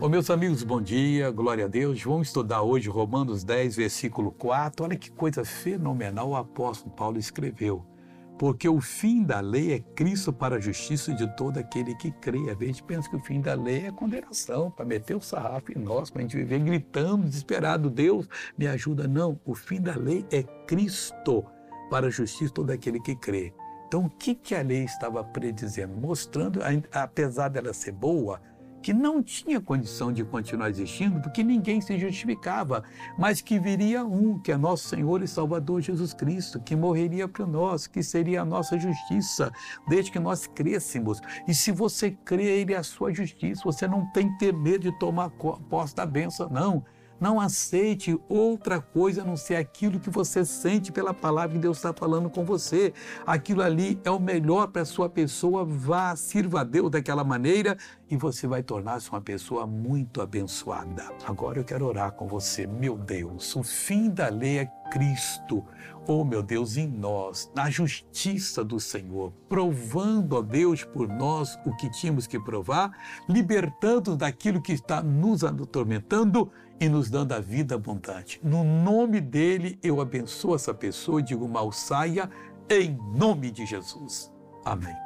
Ô, meus amigos, bom dia, glória a Deus. Vamos estudar hoje Romanos 10, versículo 4. Olha que coisa fenomenal o apóstolo Paulo escreveu. Porque o fim da lei é Cristo para a justiça de todo aquele que crê. A gente pensa que o fim da lei é condenação, para meter o sarrafo em nós, para a gente viver gritando, desesperado, Deus me ajuda. Não, o fim da lei é Cristo para a justiça de todo aquele que crê. Então, o que, que a lei estava predizendo? Mostrando, apesar dela ser boa, que não tinha condição de continuar existindo, porque ninguém se justificava, mas que viria um, que é nosso Senhor e Salvador Jesus Cristo, que morreria por nós, que seria a nossa justiça, desde que nós crescemos. E se você crê, Ele é a sua justiça, você não tem que ter medo de tomar posse da benção, não. Não aceite outra coisa a não ser aquilo que você sente pela palavra que Deus está falando com você. Aquilo ali é o melhor para a sua pessoa. Vá, sirva a Deus daquela maneira e você vai tornar-se uma pessoa muito abençoada. Agora eu quero orar com você. Meu Deus, o fim da lei é Cristo. Oh, meu Deus, em nós, na justiça do Senhor, provando, ó Deus, por nós o que tínhamos que provar, libertando daquilo que está nos atormentando e nos dando a vida abundante. No nome dele, eu abençoo essa pessoa e digo mal saia, em nome de Jesus. Amém.